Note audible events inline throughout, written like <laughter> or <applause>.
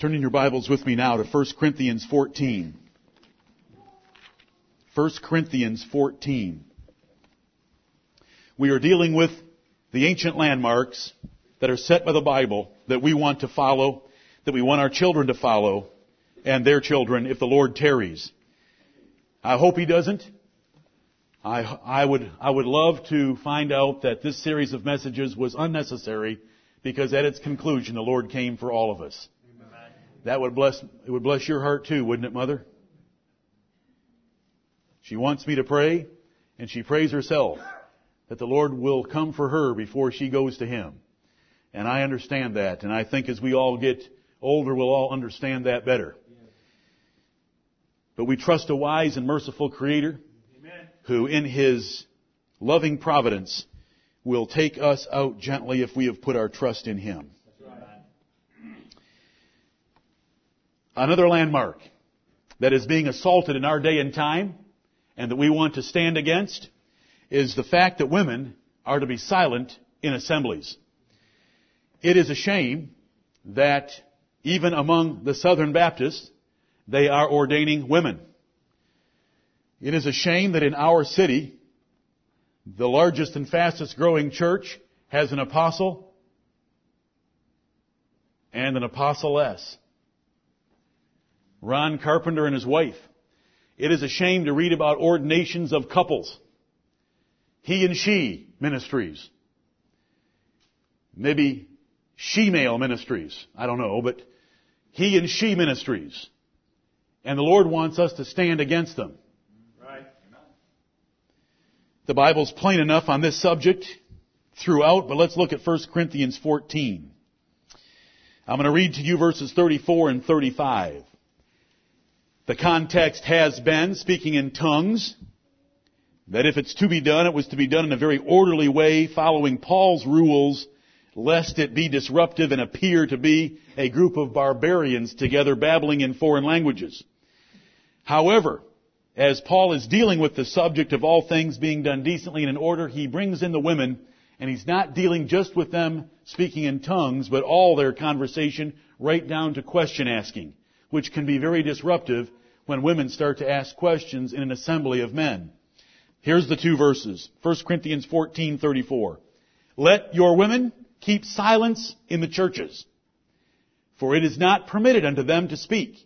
Turn in your Bibles with me now to 1 Corinthians 14. 1 Corinthians 14. We are dealing with the ancient landmarks that are set by the Bible that we want to follow, that we want our children to follow, and their children if the Lord tarries. I hope He doesn't. I, I would, I would love to find out that this series of messages was unnecessary because at its conclusion the Lord came for all of us. That would bless, it would bless your heart too, wouldn't it, mother? She wants me to pray, and she prays herself that the Lord will come for her before she goes to Him. And I understand that, and I think as we all get older, we'll all understand that better. But we trust a wise and merciful Creator who in His loving providence will take us out gently if we have put our trust in Him. Another landmark that is being assaulted in our day and time and that we want to stand against is the fact that women are to be silent in assemblies. It is a shame that even among the Southern Baptists, they are ordaining women. It is a shame that in our city, the largest and fastest growing church has an apostle and an apostoless. Ron Carpenter and his wife. It is a shame to read about ordinations of couples. He and she ministries. Maybe she-male ministries. I don't know, but he and she ministries. And the Lord wants us to stand against them. Right. The Bible's plain enough on this subject throughout, but let's look at 1 Corinthians 14. I'm going to read to you verses 34 and 35. The context has been speaking in tongues, that if it's to be done, it was to be done in a very orderly way, following Paul's rules, lest it be disruptive and appear to be a group of barbarians together babbling in foreign languages. However, as Paul is dealing with the subject of all things being done decently and in order, he brings in the women, and he's not dealing just with them speaking in tongues, but all their conversation right down to question asking, which can be very disruptive when women start to ask questions in an assembly of men. Here's the two verses. 1 Corinthians 14:34. Let your women keep silence in the churches, for it is not permitted unto them to speak,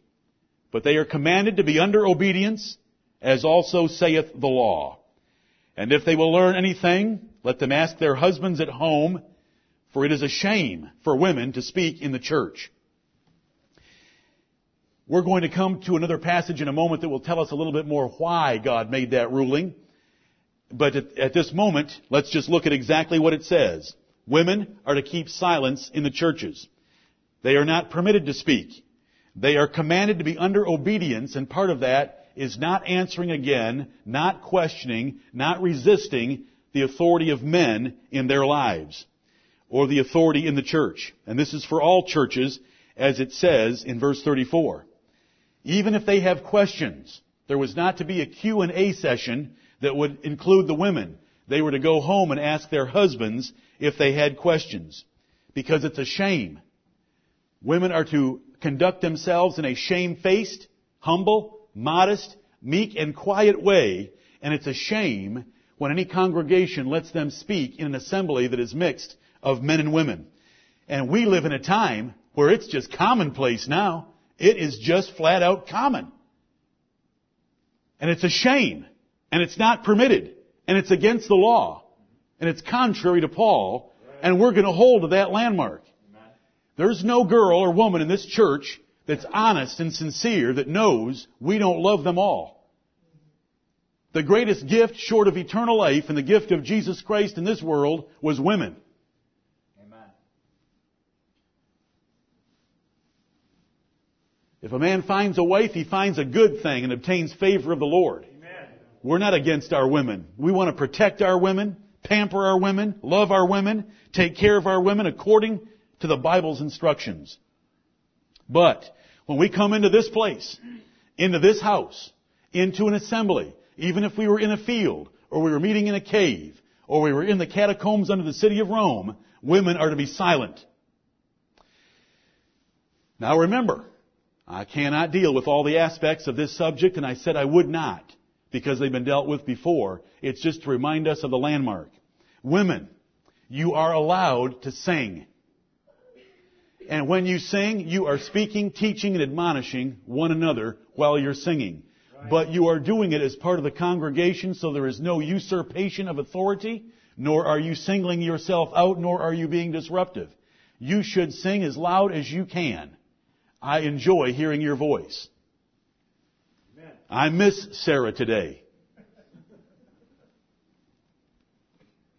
but they are commanded to be under obedience, as also saith the law. And if they will learn anything, let them ask their husbands at home, for it is a shame for women to speak in the church. We're going to come to another passage in a moment that will tell us a little bit more why God made that ruling. But at, at, this moment, let's just look at exactly what it says. Women are to keep silence in the churches. They are not permitted to speak. They are commanded to be under obedience, and part of that is not answering again, not questioning, not resisting the authority of men in their lives, or the authority in the church. And this is for all churches, as it says in verse 34. Even if they have questions, there was not to be a Q&A session that would include the women. They were to go home and ask their husbands if they had questions. Because it's a shame. Women are to conduct themselves in a shamefaced, humble, modest, meek, and quiet way, and it's a shame when any congregation lets them speak in an assembly that is mixed of men and women. And we live in a time where it's just commonplace now. It is just flat out common. And it's a shame. And it's not permitted. And it's against the law. And it's contrary to Paul. And we're going to hold to that landmark. There's no girl or woman in this church that's honest and sincere that knows we don't love them all. The greatest gift short of eternal life and the gift of Jesus Christ in this world was women. If a man finds a wife, he finds a good thing and obtains favor of the Lord. Amen. We're not against our women. We want to protect our women, pamper our women, love our women, take care of our women according to the Bible's instructions. But when we come into this place, into this house, into an assembly, even if we were in a field, or we were meeting in a cave, or we were in the catacombs under the city of Rome, women are to be silent. Now remember, I cannot deal with all the aspects of this subject, and I said I would not, because they've been dealt with before. It's just to remind us of the landmark. Women, you are allowed to sing. And when you sing, you are speaking, teaching, and admonishing one another while you're singing. But you are doing it as part of the congregation, so there is no usurpation of authority, nor are you singling yourself out, nor are you being disruptive. You should sing as loud as you can. I enjoy hearing your voice. I miss Sarah today.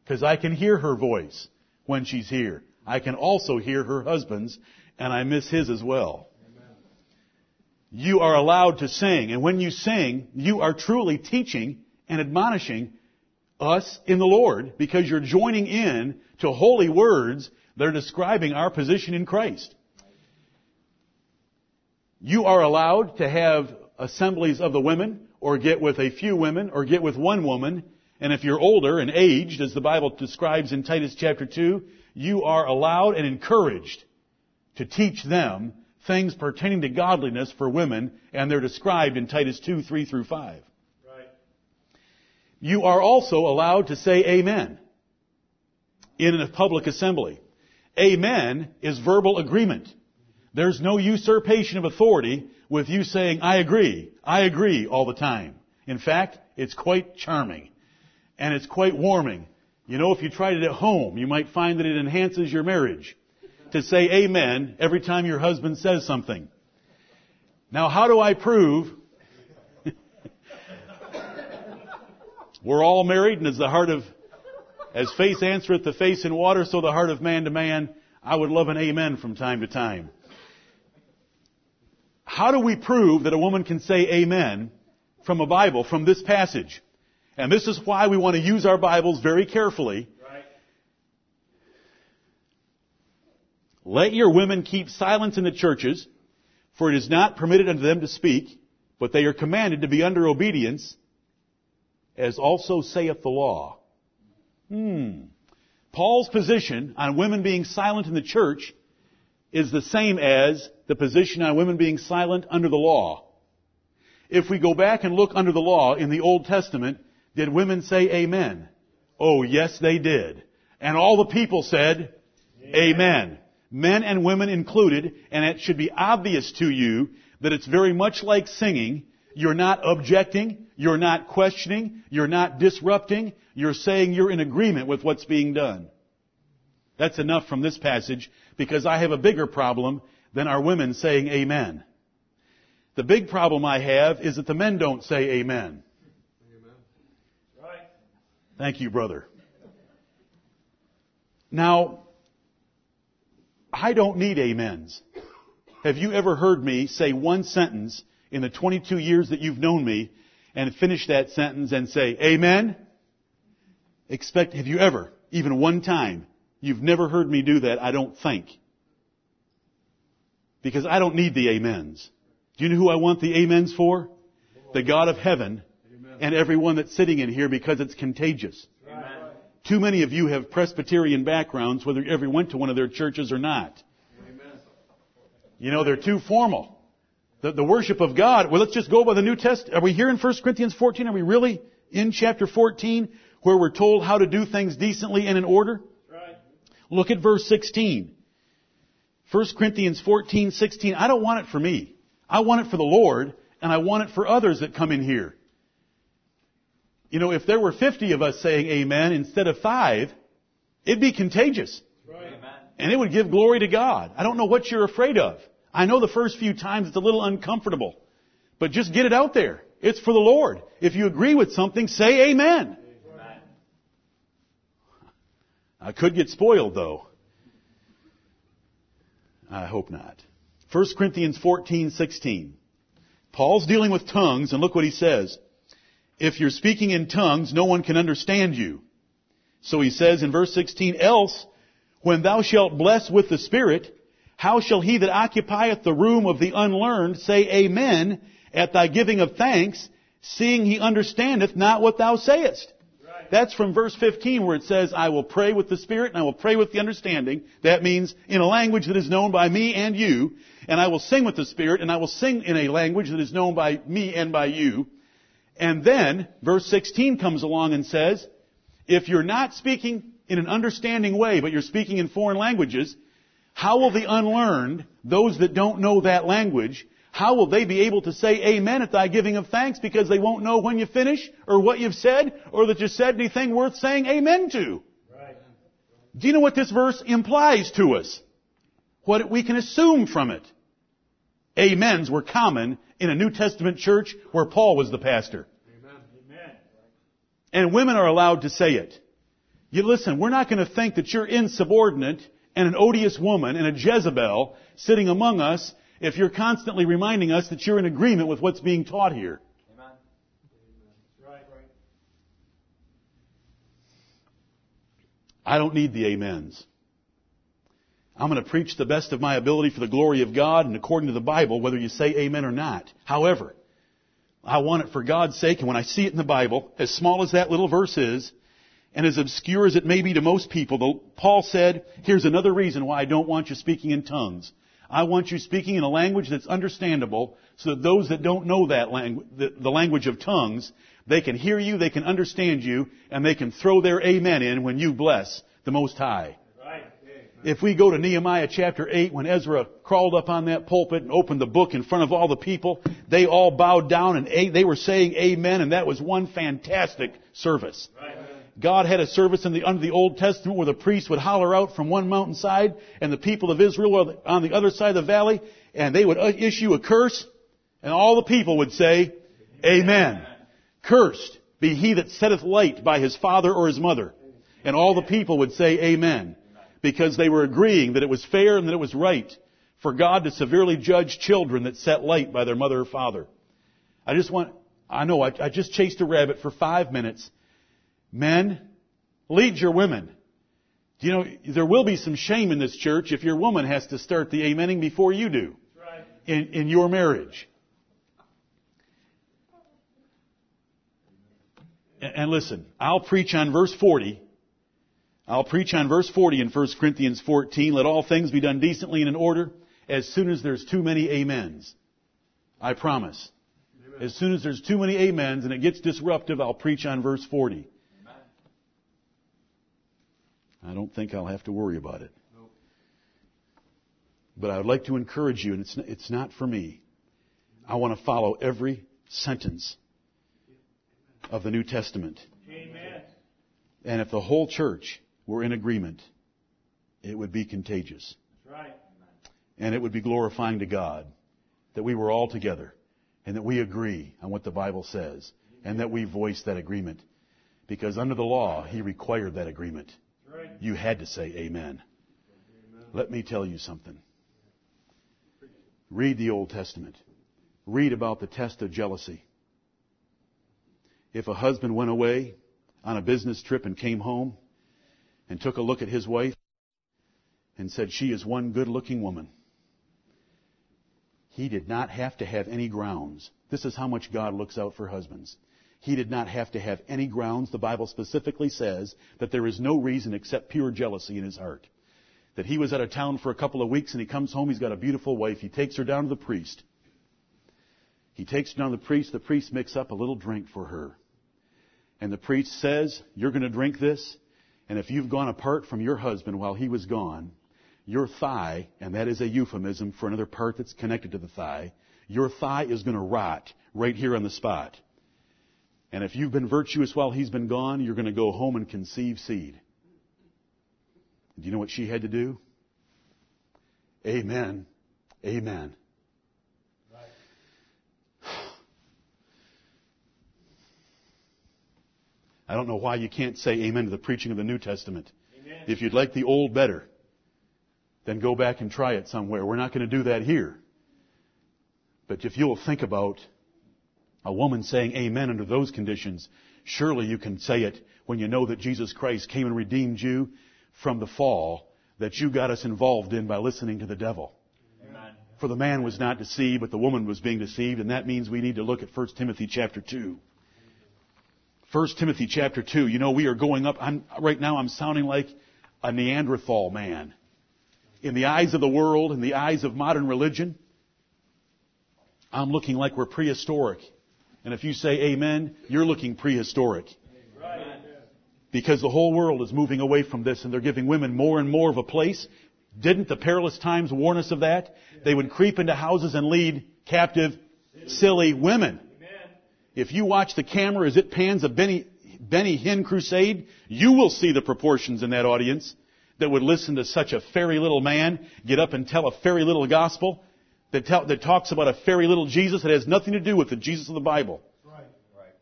Because I can hear her voice when she's here. I can also hear her husband's, and I miss his as well. Amen. You are allowed to sing, and when you sing, you are truly teaching and admonishing us in the Lord because you're joining in to holy words that are describing our position in Christ. You are allowed to have assemblies of the women, or get with a few women, or get with one woman, and if you're older and aged, as the Bible describes in Titus chapter 2, you are allowed and encouraged to teach them things pertaining to godliness for women, and they're described in Titus 2, 3 through 5. Right. You are also allowed to say amen in a public assembly. Amen is verbal agreement. There's no usurpation of authority with you saying, I agree, I agree all the time. In fact, it's quite charming. And it's quite warming. You know, if you tried it at home, you might find that it enhances your marriage to say amen every time your husband says something. Now, how do I prove <laughs> we're all married and as the heart of, as face answereth the face in water, so the heart of man to man, I would love an amen from time to time. How do we prove that a woman can say amen from a Bible, from this passage? And this is why we want to use our Bibles very carefully. Right. Let your women keep silence in the churches, for it is not permitted unto them to speak, but they are commanded to be under obedience, as also saith the law. Hmm. Paul's position on women being silent in the church is the same as the position on women being silent under the law. If we go back and look under the law in the Old Testament, did women say amen? Oh, yes, they did. And all the people said, amen. amen. Men and women included, and it should be obvious to you that it's very much like singing. You're not objecting, you're not questioning, you're not disrupting, you're saying you're in agreement with what's being done. That's enough from this passage because I have a bigger problem than our women saying amen. The big problem I have is that the men don't say amen. amen. Right. Thank you, brother. Now, I don't need amens. Have you ever heard me say one sentence in the 22 years that you've known me and finish that sentence and say, Amen? Expect, have you ever, even one time, You've never heard me do that, I don't think. Because I don't need the amens. Do you know who I want the amens for? The God of heaven Amen. and everyone that's sitting in here because it's contagious. Amen. Too many of you have Presbyterian backgrounds, whether you ever went to one of their churches or not. Amen. You know, they're too formal. The, the worship of God, well, let's just go by the New Testament. Are we here in 1 Corinthians 14? Are we really in chapter 14 where we're told how to do things decently and in order? Look at verse 16. 1 Corinthians 14, 16. I don't want it for me. I want it for the Lord, and I want it for others that come in here. You know, if there were 50 of us saying amen instead of five, it'd be contagious. Right. And it would give glory to God. I don't know what you're afraid of. I know the first few times it's a little uncomfortable. But just get it out there. It's for the Lord. If you agree with something, say amen. I could get spoiled though. I hope not. 1 Corinthians 14, 16. Paul's dealing with tongues and look what he says. If you're speaking in tongues, no one can understand you. So he says in verse 16, else, when thou shalt bless with the Spirit, how shall he that occupieth the room of the unlearned say amen at thy giving of thanks, seeing he understandeth not what thou sayest? That's from verse 15 where it says, I will pray with the Spirit and I will pray with the understanding. That means in a language that is known by me and you. And I will sing with the Spirit and I will sing in a language that is known by me and by you. And then, verse 16 comes along and says, if you're not speaking in an understanding way, but you're speaking in foreign languages, how will the unlearned, those that don't know that language, how will they be able to say amen at thy giving of thanks because they won't know when you finish or what you've said or that you said anything worth saying amen to? Right. Do you know what this verse implies to us? What we can assume from it? Amens were common in a New Testament church where Paul was the pastor. Amen. And women are allowed to say it. You listen, we're not going to think that you're insubordinate and an odious woman and a Jezebel sitting among us if you're constantly reminding us that you're in agreement with what's being taught here. Amen. I don't need the amens. I'm going to preach the best of my ability for the glory of God and according to the Bible, whether you say amen or not. However, I want it for God's sake, and when I see it in the Bible, as small as that little verse is, and as obscure as it may be to most people, Paul said, here's another reason why I don't want you speaking in tongues. I want you speaking in a language that's understandable so that those that don't know that language, the, the language of tongues, they can hear you, they can understand you, and they can throw their amen in when you bless the Most High. If we go to Nehemiah chapter 8, when Ezra crawled up on that pulpit and opened the book in front of all the people, they all bowed down and they were saying amen, and that was one fantastic service. Right. God had a service in the, under the Old Testament where the priest would holler out from one mountainside and the people of Israel were on the other side of the valley and they would issue a curse and all the people would say, Amen. Cursed be he that setteth light by his father or his mother. And all the people would say Amen. Because they were agreeing that it was fair and that it was right for God to severely judge children that set light by their mother or father. I just want, I know, I, I just chased a rabbit for five minutes Men, lead your women. You know, there will be some shame in this church if your woman has to start the amening before you do right. in, in your marriage. And listen, I'll preach on verse 40. I'll preach on verse 40 in 1 Corinthians 14. Let all things be done decently and in order as soon as there's too many amens. I promise. As soon as there's too many amens and it gets disruptive, I'll preach on verse 40. I don't think I'll have to worry about it. But I would like to encourage you, and it's, it's not for me. I want to follow every sentence of the New Testament. Amen. And if the whole church were in agreement, it would be contagious. That's right. And it would be glorifying to God that we were all together and that we agree on what the Bible says and that we voice that agreement. Because under the law, He required that agreement. You had to say amen. Let me tell you something. Read the Old Testament. Read about the test of jealousy. If a husband went away on a business trip and came home and took a look at his wife and said, she is one good looking woman. He did not have to have any grounds. This is how much God looks out for husbands. He did not have to have any grounds. The Bible specifically says that there is no reason except pure jealousy in his heart. That he was out of town for a couple of weeks and he comes home, he's got a beautiful wife. He takes her down to the priest. He takes her down to the priest. The priest makes up a little drink for her. And the priest says, you're going to drink this. And if you've gone apart from your husband while he was gone, your thigh, and that is a euphemism for another part that's connected to the thigh, your thigh is going to rot right here on the spot. And if you've been virtuous while he's been gone, you're going to go home and conceive seed. Do you know what she had to do? Amen. Amen. I don't know why you can't say amen to the preaching of the New Testament. Amen. If you'd like the old better, then go back and try it somewhere. We're not going to do that here. But if you'll think about a woman saying amen under those conditions, surely you can say it when you know that Jesus Christ came and redeemed you from the fall that you got us involved in by listening to the devil. Amen. For the man was not deceived, but the woman was being deceived, and that means we need to look at 1 Timothy chapter 2. 1 Timothy chapter 2. You know, we are going up. I'm, right now I'm sounding like a Neanderthal man. In the eyes of the world, in the eyes of modern religion, I'm looking like we're prehistoric. And if you say amen, you're looking prehistoric. Because the whole world is moving away from this and they're giving women more and more of a place. Didn't the perilous times warn us of that? They would creep into houses and lead captive, silly women. If you watch the camera as it pans a Benny, Benny Hinn crusade, you will see the proportions in that audience that would listen to such a fairy little man get up and tell a fairy little gospel that, tell, that talks about a fairy little Jesus that has nothing to do with the Jesus of the Bible. Right. Right.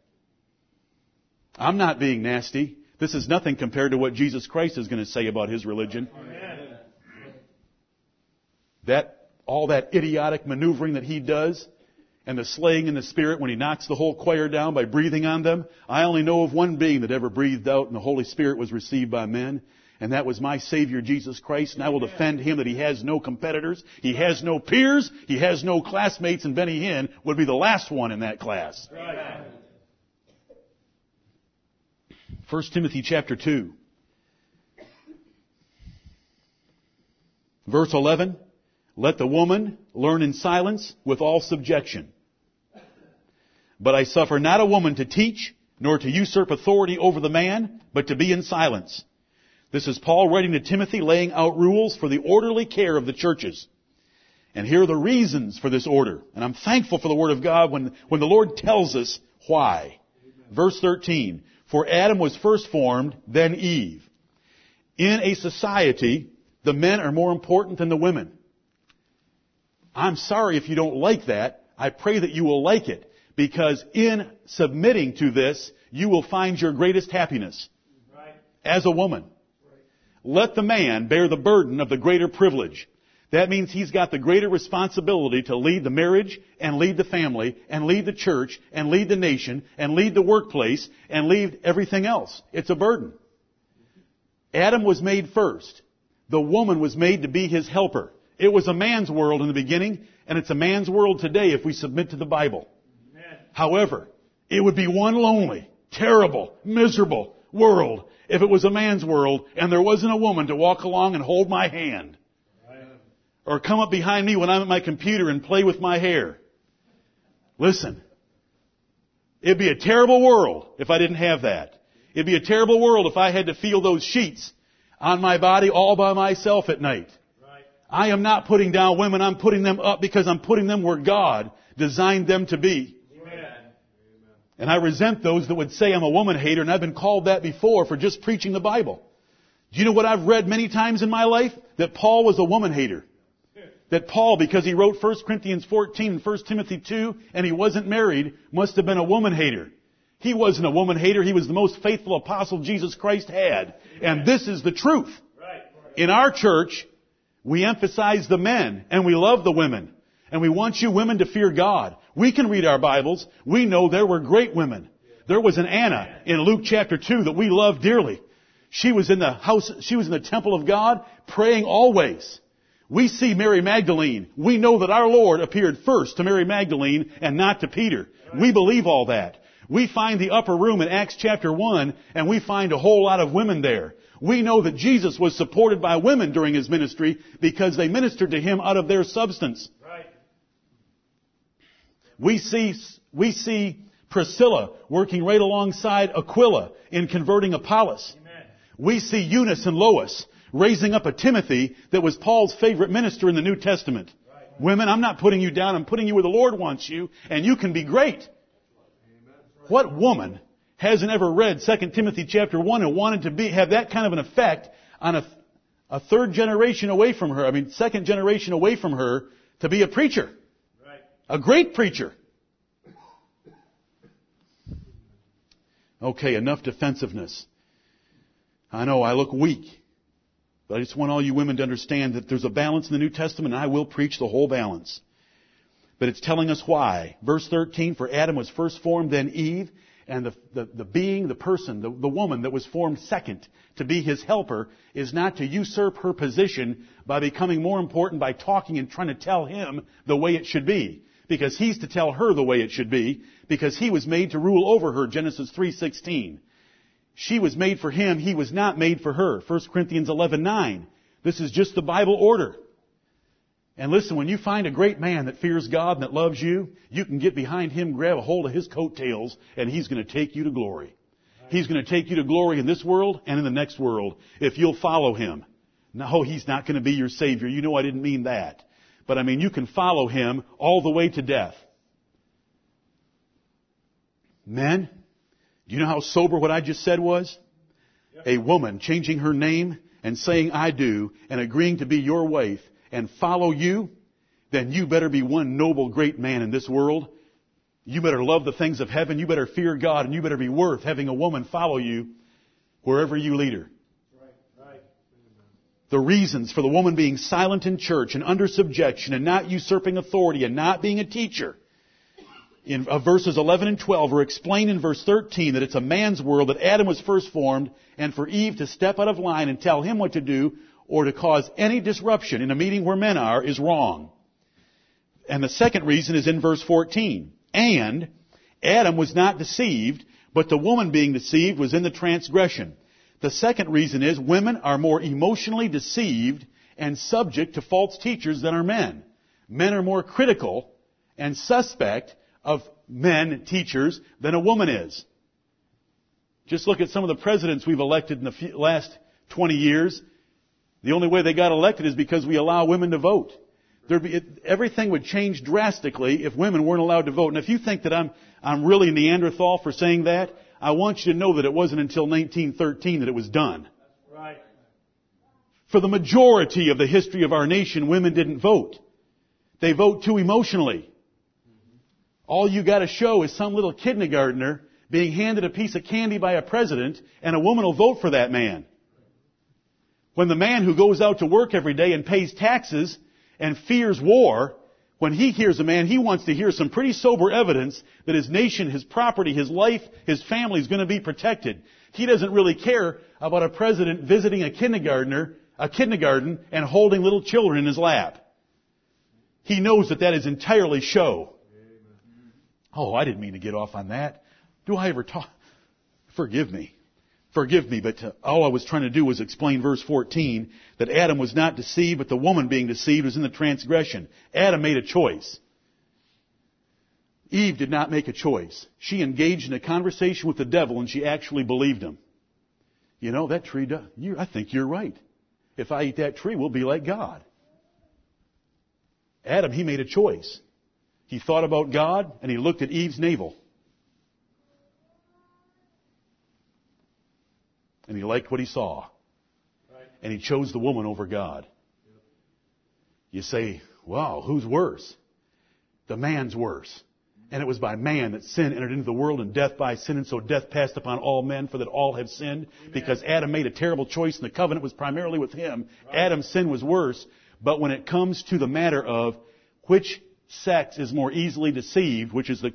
I'm not being nasty. This is nothing compared to what Jesus Christ is going to say about his religion. Amen. That, all that idiotic maneuvering that he does, and the slaying in the spirit when he knocks the whole choir down by breathing on them. I only know of one being that ever breathed out and the Holy Spirit was received by men. And that was my Savior Jesus Christ, and I will defend him that he has no competitors, he has no peers, he has no classmates, and Benny Hinn would be the last one in that class. Right. 1 Timothy chapter 2. Verse 11. Let the woman learn in silence with all subjection. But I suffer not a woman to teach, nor to usurp authority over the man, but to be in silence. This is Paul writing to Timothy, laying out rules for the orderly care of the churches. And here are the reasons for this order. And I'm thankful for the Word of God when, when the Lord tells us why. Verse 13. For Adam was first formed, then Eve. In a society, the men are more important than the women. I'm sorry if you don't like that. I pray that you will like it. Because in submitting to this, you will find your greatest happiness. Right. As a woman. Let the man bear the burden of the greater privilege. That means he's got the greater responsibility to lead the marriage and lead the family and lead the church and lead the nation and lead the workplace and lead everything else. It's a burden. Adam was made first. The woman was made to be his helper. It was a man's world in the beginning and it's a man's world today if we submit to the Bible. Amen. However, it would be one lonely, terrible, miserable world if it was a man's world and there wasn't a woman to walk along and hold my hand or come up behind me when I'm at my computer and play with my hair. Listen. It'd be a terrible world if I didn't have that. It'd be a terrible world if I had to feel those sheets on my body all by myself at night. I am not putting down women, I'm putting them up because I'm putting them where God designed them to be. And I resent those that would say I'm a woman hater, and I've been called that before for just preaching the Bible. Do you know what I've read many times in my life? That Paul was a woman hater that Paul, because he wrote 1 Corinthians 14 and 1 Timothy 2, and he wasn't married, must have been a woman hater. He wasn't a woman hater. He was the most faithful apostle Jesus Christ had. And this is the truth. In our church, we emphasize the men and we love the women. And we want you women to fear God. We can read our Bibles. We know there were great women. There was an Anna in Luke chapter 2 that we love dearly. She was in the house, she was in the temple of God praying always. We see Mary Magdalene. We know that our Lord appeared first to Mary Magdalene and not to Peter. We believe all that. We find the upper room in Acts chapter 1 and we find a whole lot of women there. We know that Jesus was supported by women during his ministry because they ministered to him out of their substance. We see, we see Priscilla working right alongside Aquila in converting Apollos. Amen. We see Eunice and Lois raising up a Timothy that was Paul's favorite minister in the New Testament. Right. Women, I'm not putting you down, I'm putting you where the Lord wants you, and you can be great. What woman hasn't ever read 2 Timothy chapter 1 and wanted to be, have that kind of an effect on a, a third generation away from her, I mean second generation away from her, to be a preacher? A great preacher. Okay, enough defensiveness. I know I look weak. But I just want all you women to understand that there's a balance in the New Testament and I will preach the whole balance. But it's telling us why. Verse 13, for Adam was first formed, then Eve, and the, the, the being, the person, the, the woman that was formed second to be his helper is not to usurp her position by becoming more important by talking and trying to tell him the way it should be. Because he's to tell her the way it should be because he was made to rule over her Genesis 3:16. She was made for him, he was not made for her. 1 Corinthians 11:9. This is just the Bible order. And listen, when you find a great man that fears God and that loves you, you can get behind him, grab a hold of his coattails, and he's going to take you to glory. He's going to take you to glory in this world and in the next world if you'll follow him. No, he's not going to be your savior. You know I didn't mean that. But I mean, you can follow him all the way to death. Men, do you know how sober what I just said was? Yep. A woman changing her name and saying I do and agreeing to be your wife and follow you, then you better be one noble great man in this world. You better love the things of heaven. You better fear God and you better be worth having a woman follow you wherever you lead her. The reasons for the woman being silent in church and under subjection and not usurping authority and not being a teacher in uh, verses 11 and 12 are explained in verse 13 that it's a man's world, that Adam was first formed, and for Eve to step out of line and tell him what to do or to cause any disruption in a meeting where men are is wrong. And the second reason is in verse 14. And Adam was not deceived, but the woman being deceived was in the transgression. The second reason is women are more emotionally deceived and subject to false teachers than are men. Men are more critical and suspect of men teachers than a woman is. Just look at some of the presidents we've elected in the last 20 years. The only way they got elected is because we allow women to vote. Be, it, everything would change drastically if women weren't allowed to vote. And if you think that I'm, I'm really Neanderthal for saying that, I want you to know that it wasn't until 1913 that it was done. Right. For the majority of the history of our nation, women didn't vote. They vote too emotionally. All you gotta show is some little kindergartner being handed a piece of candy by a president and a woman will vote for that man. When the man who goes out to work every day and pays taxes and fears war, when he hears a man, he wants to hear some pretty sober evidence that his nation, his property, his life, his family is going to be protected. He doesn't really care about a president visiting a kindergartner, a kindergarten, and holding little children in his lap. He knows that that is entirely show. Oh, I didn't mean to get off on that. Do I ever talk? Forgive me. Forgive me, but all I was trying to do was explain verse 14 that Adam was not deceived, but the woman being deceived was in the transgression. Adam made a choice. Eve did not make a choice. She engaged in a conversation with the devil and she actually believed him. You know, that tree does, I think you're right. If I eat that tree, we'll be like God. Adam, he made a choice. He thought about God and he looked at Eve's navel. And he liked what he saw. And he chose the woman over God. You say, wow, who's worse? The man's worse. And it was by man that sin entered into the world and death by sin, and so death passed upon all men, for that all have sinned. Amen. Because Adam made a terrible choice, and the covenant was primarily with him. Right. Adam's sin was worse. But when it comes to the matter of which sex is more easily deceived, which is the,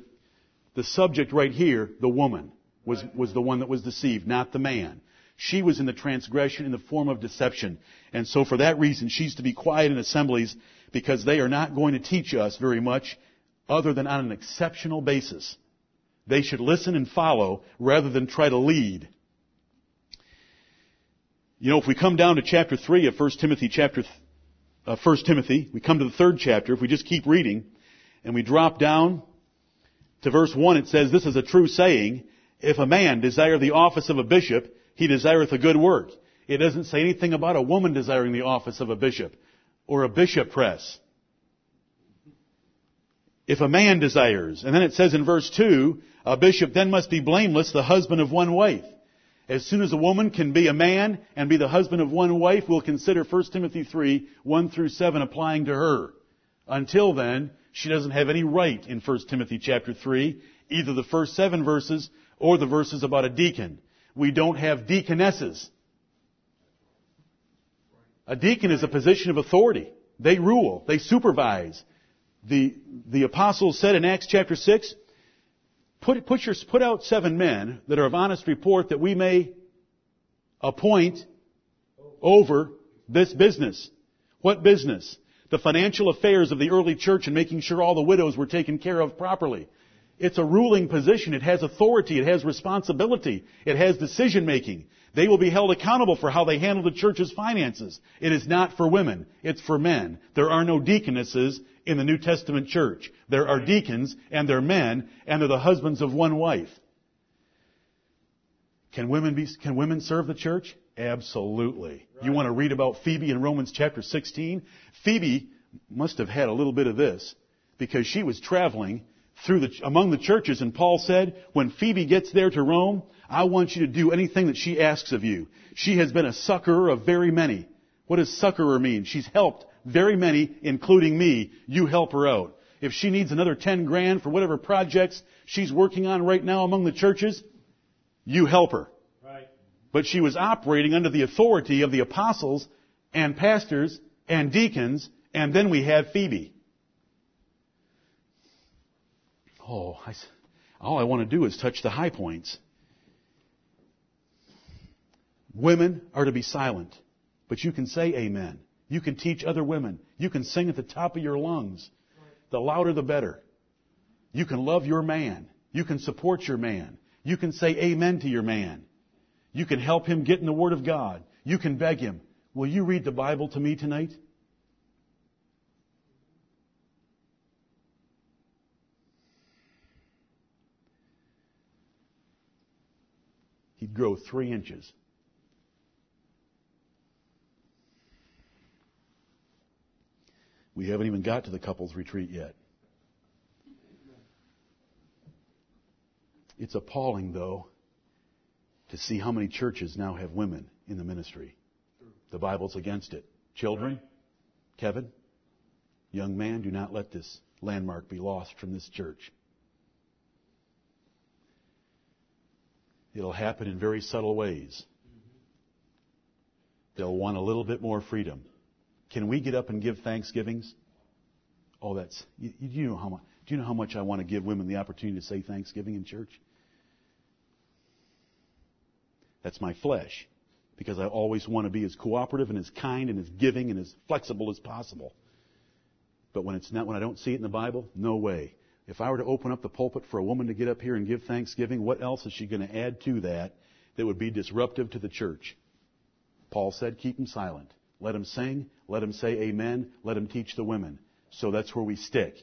the subject right here, the woman was, was the one that was deceived, not the man. She was in the transgression in the form of deception. And so for that reason, she's to be quiet in assemblies because they are not going to teach us very much other than on an exceptional basis. They should listen and follow rather than try to lead. You know, if we come down to chapter 3 of 1 Timothy chapter uh, 1 Timothy. We come to the third chapter. If we just keep reading and we drop down to verse 1, it says, This is a true saying. If a man desire the office of a bishop, he desireth a good work. It doesn't say anything about a woman desiring the office of a bishop or a bishop press. If a man desires, and then it says in verse 2, a bishop then must be blameless, the husband of one wife. As soon as a woman can be a man and be the husband of one wife, we'll consider 1 Timothy 3, 1 through 7 applying to her. Until then, she doesn't have any right in 1 Timothy chapter 3, either the first seven verses or the verses about a deacon. We don't have deaconesses. A deacon is a position of authority. They rule. They supervise. The, the apostles said in Acts chapter 6, Put, put, your, put out seven men that are of honest report that we may appoint over this business. What business? the financial affairs of the early church and making sure all the widows were taken care of properly. It's a ruling position. It has authority. It has responsibility. It has decision making. They will be held accountable for how they handle the church's finances. It is not for women. It's for men. There are no deaconesses in the New Testament church. There are deacons, and they're men, and they're the husbands of one wife. Can women be, can women serve the church? Absolutely. Right. You want to read about Phoebe in Romans chapter 16? Phoebe must have had a little bit of this because she was traveling through the, among the churches and Paul said, when Phoebe gets there to Rome, I want you to do anything that she asks of you. She has been a succorer of very many. What does succorer mean? She's helped very many, including me. You help her out. If she needs another 10 grand for whatever projects she's working on right now among the churches, you help her. Right. But she was operating under the authority of the apostles and pastors and deacons, and then we have Phoebe. Oh, I, all I want to do is touch the high points. Women are to be silent, but you can say amen. You can teach other women. You can sing at the top of your lungs. The louder the better. You can love your man. You can support your man. You can say amen to your man. You can help him get in the Word of God. You can beg him, will you read the Bible to me tonight? He'd grow three inches. We haven't even got to the couples retreat yet. It's appalling, though, to see how many churches now have women in the ministry. The Bible's against it. Children, Kevin, young man, do not let this landmark be lost from this church. It'll happen in very subtle ways. They'll want a little bit more freedom. Can we get up and give thanksgivings? Oh, that's you, you know how much. Do you know how much I want to give women the opportunity to say Thanksgiving in church? That's my flesh, because I always want to be as cooperative and as kind and as giving and as flexible as possible. But when it's not, when I don't see it in the Bible, no way. If I were to open up the pulpit for a woman to get up here and give thanksgiving, what else is she going to add to that that would be disruptive to the church? Paul said, keep them silent. Let them sing. Let them say amen. Let them teach the women. So that's where we stick.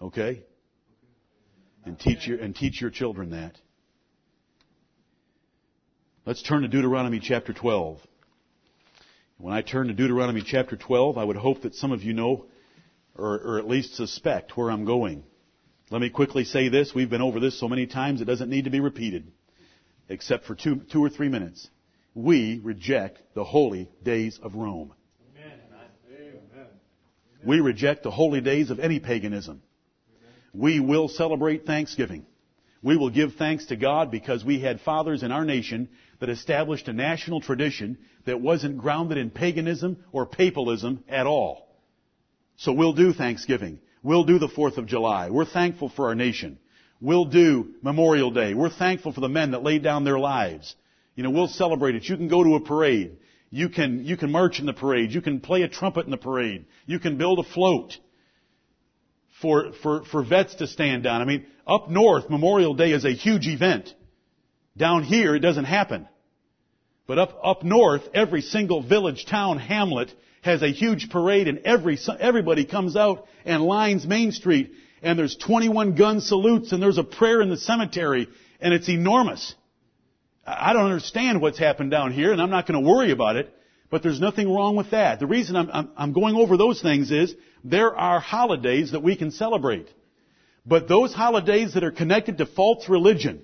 Okay? And teach your, and teach your children that. Let's turn to Deuteronomy chapter 12. When I turn to Deuteronomy chapter 12, I would hope that some of you know, or, or, at least suspect where I'm going. Let me quickly say this. We've been over this so many times it doesn't need to be repeated, except for two, two or three minutes we reject the holy days of Rome. We reject the holy days of any paganism. We will celebrate Thanksgiving. We will give thanks to God because we had fathers in our nation that established a national tradition that wasn't grounded in paganism or papalism at all. So we'll do Thanksgiving. We'll do the 4th of July. We're thankful for our nation. We'll do Memorial Day. We're thankful for the men that laid down their lives. You know, we'll celebrate it. You can go to a parade. You can, you can march in the parade. You can play a trumpet in the parade. You can build a float for, for, for vets to stand on. I mean, up north, Memorial Day is a huge event. Down here, it doesn't happen. But up, up north, every single village, town, hamlet has a huge parade and every, everybody comes out and lines Main Street and there's 21 gun salutes and there's a prayer in the cemetery and it's enormous. I don't understand what's happened down here, and I'm not going to worry about it, but there's nothing wrong with that. The reason I'm, I'm, I'm going over those things is there are holidays that we can celebrate. But those holidays that are connected to false religion,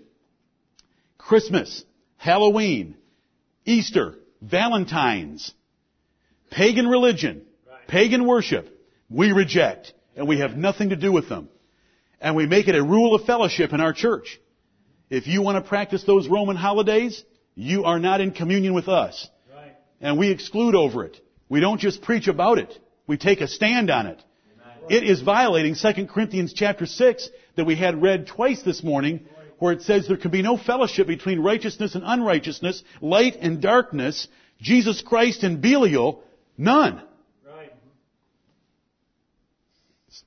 Christmas, Halloween, Easter, Valentine's, pagan religion, right. pagan worship, we reject, and we have nothing to do with them. And we make it a rule of fellowship in our church. If you want to practice those Roman holidays, you are not in communion with us. Right. And we exclude over it. We don't just preach about it. We take a stand on it. It is violating 2 Corinthians chapter 6 that we had read twice this morning where it says there can be no fellowship between righteousness and unrighteousness, light and darkness, Jesus Christ and Belial, none. Right.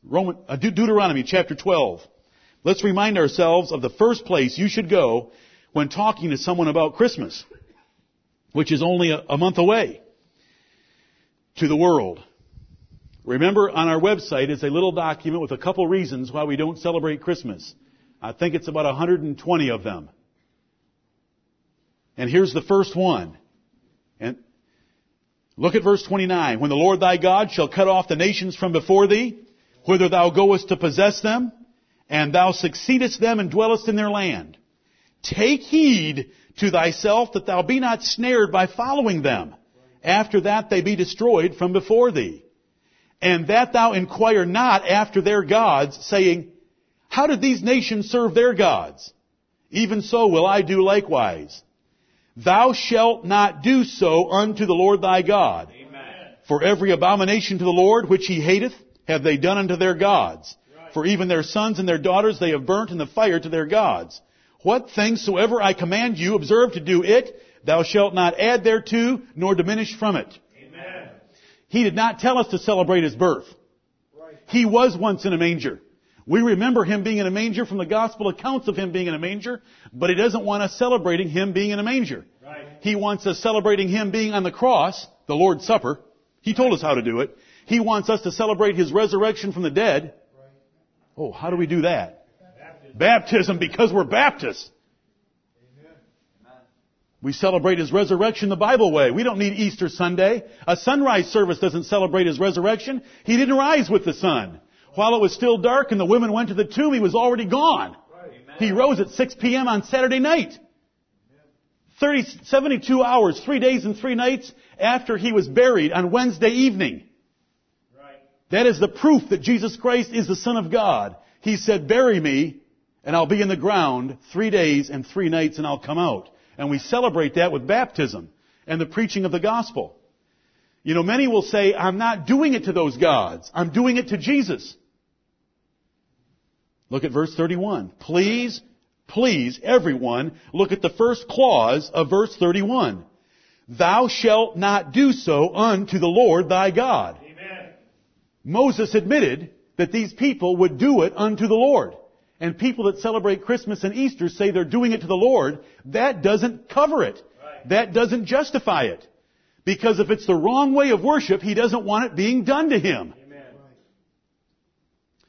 Roman, uh, De- Deuteronomy chapter 12. Let's remind ourselves of the first place you should go when talking to someone about Christmas, which is only a, a month away, to the world. Remember, on our website is a little document with a couple reasons why we don't celebrate Christmas. I think it's about 120 of them. And here's the first one. And look at verse 29. When the Lord thy God shall cut off the nations from before thee, whither thou goest to possess them, and thou succeedest them and dwellest in their land. Take heed to thyself that thou be not snared by following them. After that they be destroyed from before thee. And that thou inquire not after their gods, saying, How did these nations serve their gods? Even so will I do likewise. Thou shalt not do so unto the Lord thy God. Amen. For every abomination to the Lord which he hateth have they done unto their gods. For even their sons and their daughters they have burnt in the fire to their gods. What things soever I command you, observe to do it. Thou shalt not add thereto, nor diminish from it. Amen. He did not tell us to celebrate his birth. He was once in a manger. We remember him being in a manger from the gospel accounts of him being in a manger, but he doesn't want us celebrating him being in a manger. Right. He wants us celebrating him being on the cross, the Lord's Supper. He told us how to do it. He wants us to celebrate his resurrection from the dead. Oh, how do we do that? Baptism because we're Baptists. We celebrate his resurrection the Bible way. We don't need Easter Sunday. A sunrise service doesn't celebrate his resurrection. He didn't rise with the sun. While it was still dark and the women went to the tomb, he was already gone. He rose at 6 p.m. on Saturday night. 30, 72 hours, three days and three nights after he was buried on Wednesday evening. Right. That is the proof that Jesus Christ is the Son of God. He said, bury me and I'll be in the ground three days and three nights and I'll come out. And we celebrate that with baptism and the preaching of the gospel. You know, many will say, I'm not doing it to those gods. I'm doing it to Jesus. Look at verse 31. Please, please, everyone, look at the first clause of verse 31. Thou shalt not do so unto the Lord thy God. Amen. Moses admitted that these people would do it unto the Lord. And people that celebrate Christmas and Easter say they're doing it to the Lord. That doesn't cover it. Right. That doesn't justify it. Because if it's the wrong way of worship, he doesn't want it being done to him.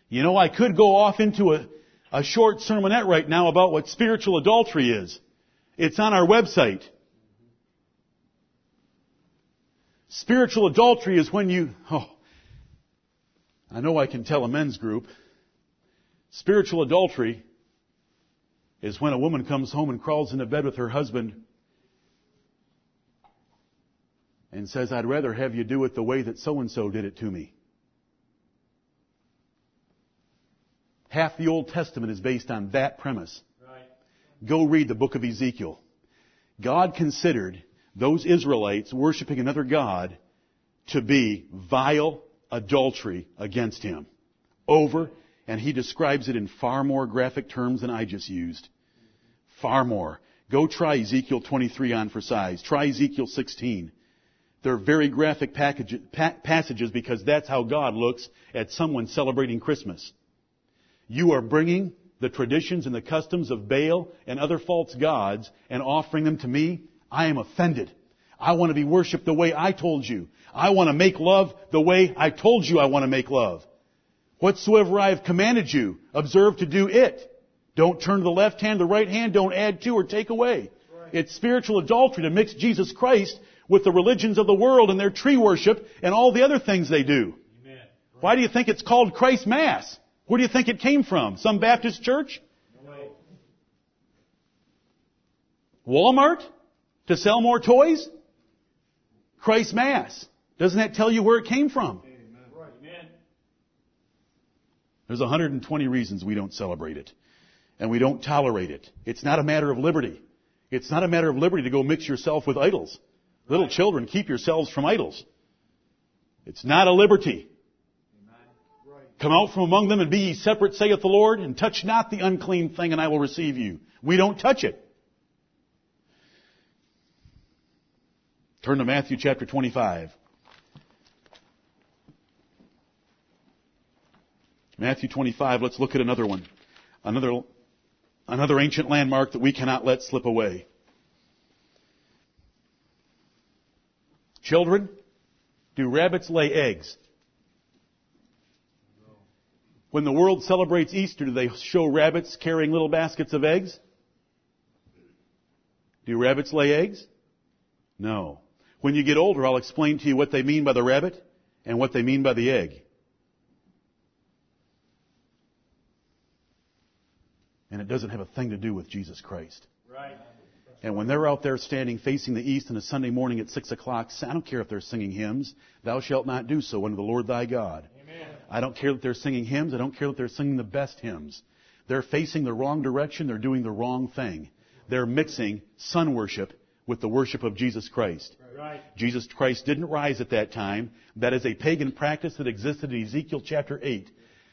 You know, I could go off into a, a short sermonette right now about what spiritual adultery is. It's on our website. Spiritual adultery is when you, oh, I know I can tell a men's group. Spiritual adultery is when a woman comes home and crawls into bed with her husband and says, I'd rather have you do it the way that so and so did it to me. Half the Old Testament is based on that premise. Right. Go read the book of Ezekiel. God considered those Israelites worshiping another God to be vile adultery against Him. Over, and He describes it in far more graphic terms than I just used. Far more. Go try Ezekiel 23 on for size. Try Ezekiel 16. They're very graphic package, pa- passages because that's how God looks at someone celebrating Christmas. You are bringing the traditions and the customs of Baal and other false gods and offering them to me. I am offended. I want to be worshiped the way I told you. I want to make love the way I told you I want to make love. Whatsoever I have commanded you, observe to do it. Don't turn to the left hand, the right hand, don't add to or take away. It's spiritual adultery to mix Jesus Christ with the religions of the world and their tree worship and all the other things they do. Amen. Why do you think it's called Christ Mass? Where do you think it came from? Some Baptist church? No. Walmart? To sell more toys? Christ Mass. Doesn't that tell you where it came from? There's 120 reasons we don't celebrate it. And we don't tolerate it. It's not a matter of liberty. It's not a matter of liberty to go mix yourself with idols. Little children, keep yourselves from idols. It's not a liberty. Come out from among them and be ye separate, saith the Lord, and touch not the unclean thing, and I will receive you. We don't touch it. Turn to Matthew chapter 25. Matthew 25, let's look at another one. Another, another ancient landmark that we cannot let slip away. Children, do rabbits lay eggs? When the world celebrates Easter, do they show rabbits carrying little baskets of eggs? Do rabbits lay eggs? No. When you get older, I'll explain to you what they mean by the rabbit and what they mean by the egg. And it doesn't have a thing to do with Jesus Christ. Right. And when they're out there standing facing the east on a Sunday morning at six o'clock, I don't care if they're singing hymns. Thou shalt not do so unto the Lord thy God. I don't care that they're singing hymns. I don't care that they're singing the best hymns. They're facing the wrong direction. They're doing the wrong thing. They're mixing sun worship with the worship of Jesus Christ. Right. Jesus Christ didn't rise at that time. That is a pagan practice that existed in Ezekiel chapter 8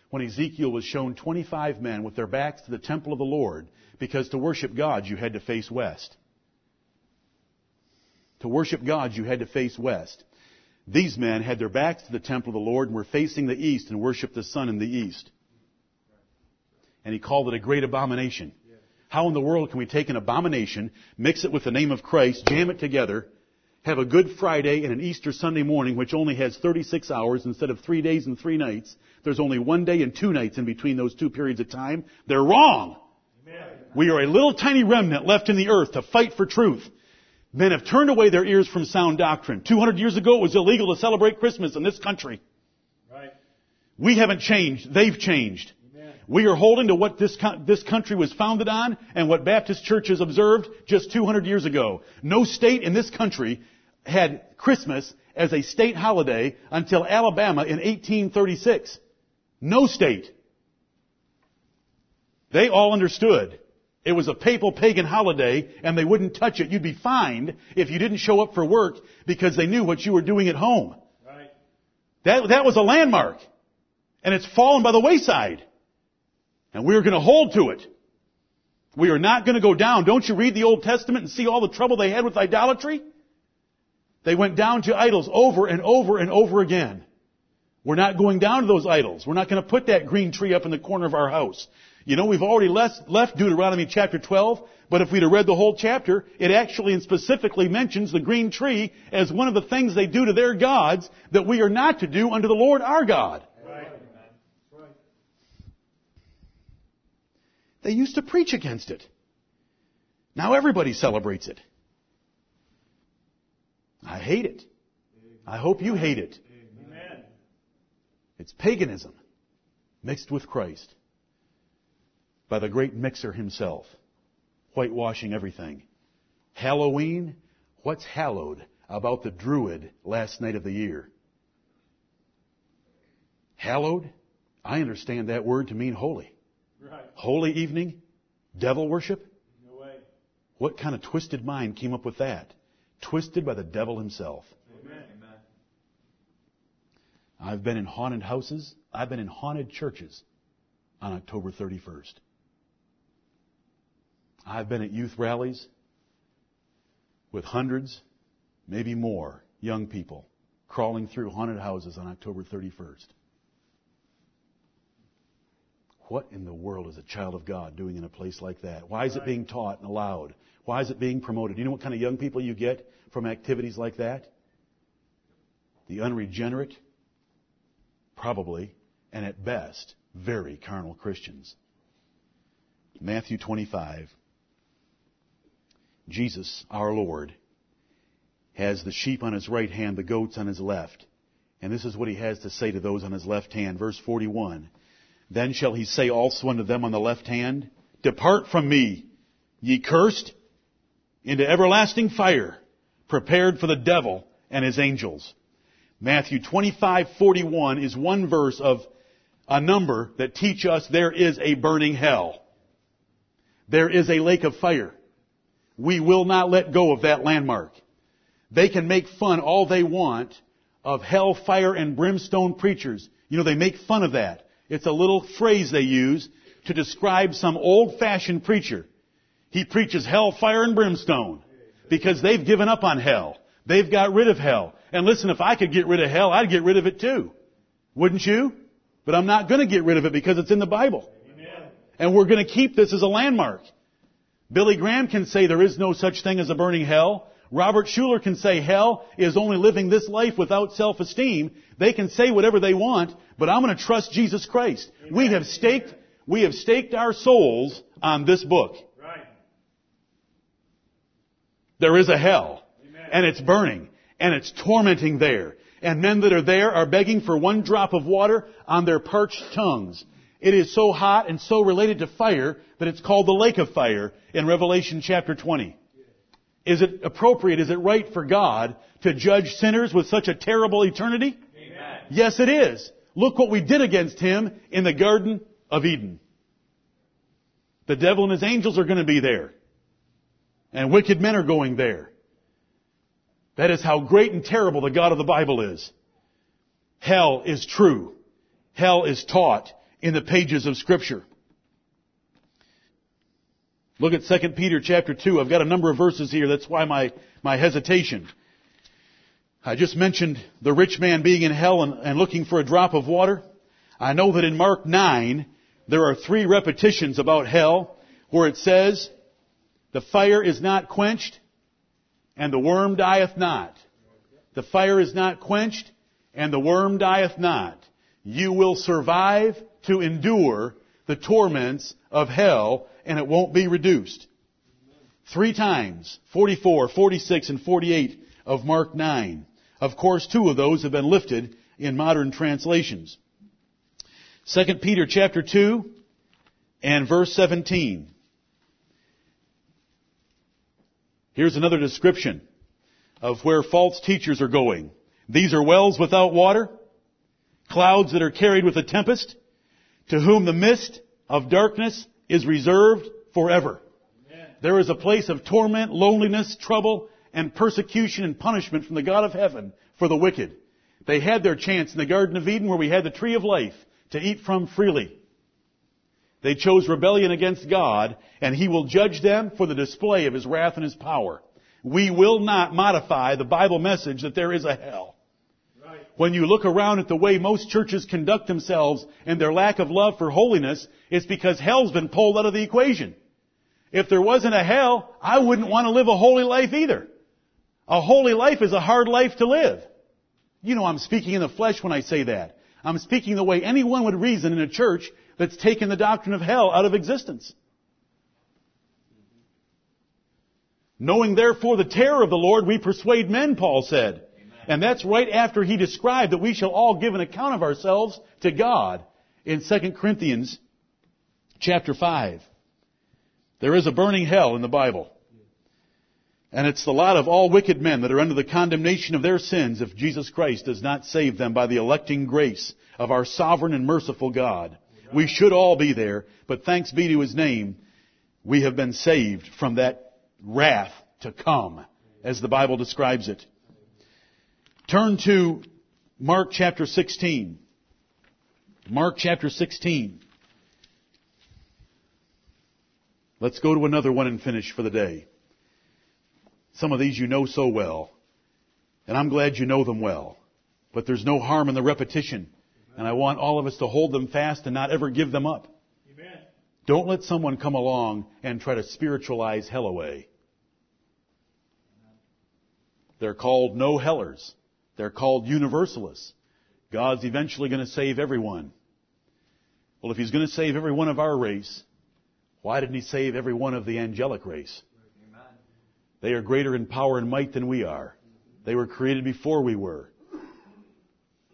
when Ezekiel was shown 25 men with their backs to the temple of the Lord because to worship God you had to face west. To worship God you had to face west. These men had their backs to the temple of the Lord and were facing the east and worshiped the sun in the east. And he called it a great abomination. How in the world can we take an abomination, mix it with the name of Christ, jam it together, have a Good Friday and an Easter Sunday morning which only has 36 hours instead of three days and three nights? There's only one day and two nights in between those two periods of time. They're wrong. Amen. We are a little tiny remnant left in the earth to fight for truth. Men have turned away their ears from sound doctrine. 200 years ago it was illegal to celebrate Christmas in this country. Right. We haven't changed. They've changed. Amen. We are holding to what this, co- this country was founded on and what Baptist churches observed just 200 years ago. No state in this country had Christmas as a state holiday until Alabama in 1836. No state. They all understood. It was a papal pagan holiday and they wouldn't touch it. You'd be fined if you didn't show up for work because they knew what you were doing at home. Right. That, that was a landmark. And it's fallen by the wayside. And we're going to hold to it. We are not going to go down. Don't you read the Old Testament and see all the trouble they had with idolatry? They went down to idols over and over and over again. We're not going down to those idols. We're not going to put that green tree up in the corner of our house. You know, we've already left, Deuteronomy chapter 12, but if we'd have read the whole chapter, it actually and specifically mentions the green tree as one of the things they do to their gods that we are not to do unto the Lord our God. Right. They used to preach against it. Now everybody celebrates it. I hate it. I hope you hate it. It's paganism mixed with Christ by the great mixer himself, whitewashing everything. Halloween, what's hallowed about the druid last night of the year? Hallowed? I understand that word to mean holy. Right. Holy evening? Devil worship? No way. What kind of twisted mind came up with that? Twisted by the devil himself. I've been in haunted houses. I've been in haunted churches on October 31st. I've been at youth rallies with hundreds, maybe more, young people crawling through haunted houses on October 31st. What in the world is a child of God doing in a place like that? Why is it being taught and allowed? Why is it being promoted? Do You know what kind of young people you get from activities like that? The unregenerate, probably, and at best, very carnal Christians. Matthew 25. Jesus, our Lord, has the sheep on his right hand, the goats on his left. And this is what he has to say to those on his left hand. Verse 41. Then shall he say also unto them on the left hand, Depart from me, ye cursed, into everlasting fire, prepared for the devil and his angels. Matthew 25:41 is one verse of a number that teach us there is a burning hell. There is a lake of fire. We will not let go of that landmark. They can make fun all they want of hell, fire, and brimstone preachers. You know, they make fun of that. It's a little phrase they use to describe some old-fashioned preacher. He preaches hell, fire, and brimstone because they've given up on hell. They've got rid of hell. And listen, if I could get rid of hell, I'd get rid of it too. Wouldn't you? But I'm not going to get rid of it because it's in the Bible. Amen. And we're going to keep this as a landmark. Billy Graham can say there is no such thing as a burning hell. Robert Schuller can say hell is only living this life without self-esteem. They can say whatever they want, but I'm going to trust Jesus Christ. We have staked, we have staked our souls on this book. Right. There is a hell. Amen. And it's burning. And it's tormenting there. And men that are there are begging for one drop of water on their parched tongues. It is so hot and so related to fire that it's called the lake of fire in Revelation chapter 20. Is it appropriate, is it right for God to judge sinners with such a terrible eternity? Amen. Yes, it is. Look what we did against him in the Garden of Eden. The devil and his angels are going to be there. And wicked men are going there. That is how great and terrible the God of the Bible is. Hell is true. Hell is taught in the pages of scripture. Look at 2 Peter chapter 2. I've got a number of verses here. That's why my, my hesitation. I just mentioned the rich man being in hell and, and looking for a drop of water. I know that in Mark 9, there are three repetitions about hell where it says, the fire is not quenched and the worm dieth not. The fire is not quenched and the worm dieth not. You will survive to endure the torments of hell and it won't be reduced. Three times, 44, 46, and 48 of Mark 9. Of course, two of those have been lifted in modern translations. 2 Peter chapter 2 and verse 17. Here's another description of where false teachers are going. These are wells without water, clouds that are carried with a tempest, to whom the mist of darkness is reserved forever. Amen. There is a place of torment, loneliness, trouble, and persecution and punishment from the God of heaven for the wicked. They had their chance in the Garden of Eden where we had the tree of life to eat from freely. They chose rebellion against God, and He will judge them for the display of His wrath and His power. We will not modify the Bible message that there is a hell. Right. When you look around at the way most churches conduct themselves and their lack of love for holiness, it's because hell's been pulled out of the equation. If there wasn't a hell, I wouldn't want to live a holy life either. A holy life is a hard life to live. You know I'm speaking in the flesh when I say that. I'm speaking the way anyone would reason in a church that's taken the doctrine of hell out of existence. Knowing therefore the terror of the Lord, we persuade men, Paul said. And that's right after he described that we shall all give an account of ourselves to God in 2 Corinthians chapter 5. There is a burning hell in the Bible. And it's the lot of all wicked men that are under the condemnation of their sins if Jesus Christ does not save them by the electing grace of our sovereign and merciful God. We should all be there, but thanks be to His name, we have been saved from that wrath to come, as the Bible describes it. Turn to Mark chapter 16. Mark chapter 16. Let's go to another one and finish for the day. Some of these you know so well, and I'm glad you know them well. But there's no harm in the repetition, and I want all of us to hold them fast and not ever give them up. Amen. Don't let someone come along and try to spiritualize hell away. They're called no hellers. They're called universalists. God's eventually going to save everyone. Well, if He's going to save every one of our race, why didn't He save every one of the angelic race? They are greater in power and might than we are. They were created before we were.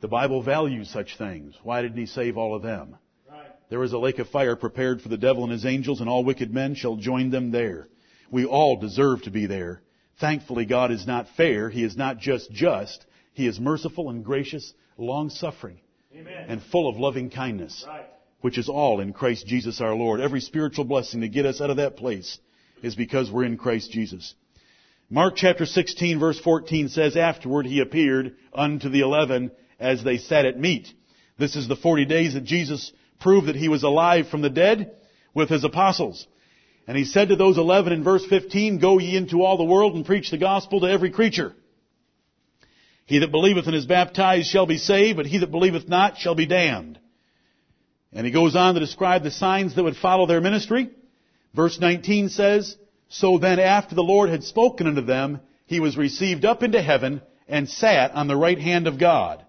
The Bible values such things. Why didn't He save all of them? Right. There is a lake of fire prepared for the devil and his angels, and all wicked men shall join them there. We all deserve to be there. Thankfully, God is not fair. He is not just just. He is merciful and gracious, long-suffering, Amen. and full of loving kindness, right. which is all in Christ Jesus our Lord. Every spiritual blessing to get us out of that place is because we're in Christ Jesus. Mark chapter 16 verse 14 says, Afterward he appeared unto the eleven as they sat at meat. This is the 40 days that Jesus proved that he was alive from the dead with his apostles. And he said to those eleven in verse 15, Go ye into all the world and preach the gospel to every creature. He that believeth and is baptized shall be saved, but he that believeth not shall be damned. And he goes on to describe the signs that would follow their ministry. Verse 19 says, So then after the Lord had spoken unto them, he was received up into heaven and sat on the right hand of God.